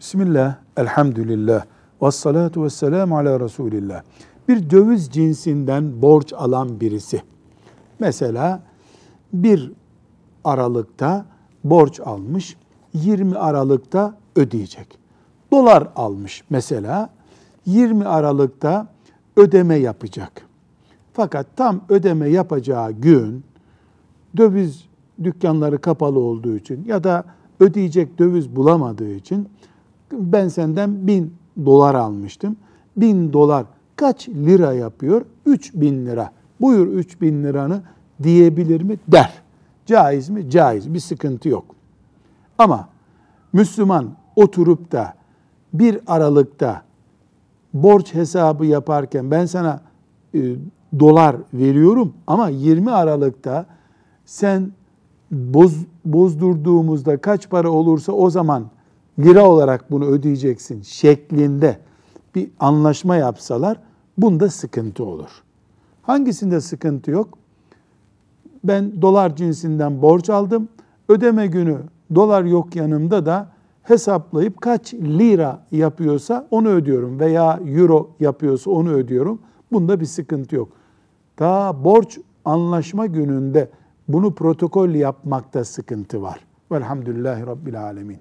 Bismillah, elhamdülillah, ve salatu ve selamu ala Resulillah. Bir döviz cinsinden borç alan birisi, mesela bir Aralık'ta borç almış, 20 Aralık'ta ödeyecek. Dolar almış mesela, 20 Aralık'ta ödeme yapacak. Fakat tam ödeme yapacağı gün döviz dükkanları kapalı olduğu için ya da ödeyecek döviz bulamadığı için ben senden bin dolar almıştım. Bin dolar kaç lira yapıyor? Üç bin lira. Buyur üç bin liranı diyebilir mi? Der. Caiz mi? Caiz. Bir sıkıntı yok. Ama Müslüman oturup da bir aralıkta borç hesabı yaparken ben sana e, dolar veriyorum ama 20 Aralık'ta sen boz, bozdurduğumuzda kaç para olursa o zaman lira olarak bunu ödeyeceksin şeklinde bir anlaşma yapsalar bunda sıkıntı olur. Hangisinde sıkıntı yok? Ben dolar cinsinden borç aldım. Ödeme günü dolar yok yanımda da hesaplayıp kaç lira yapıyorsa onu ödüyorum veya euro yapıyorsa onu ödüyorum. Bunda bir sıkıntı yok. Daha borç anlaşma gününde bunu protokol yapmakta sıkıntı var. Velhamdülillahi Rabbil Alemin.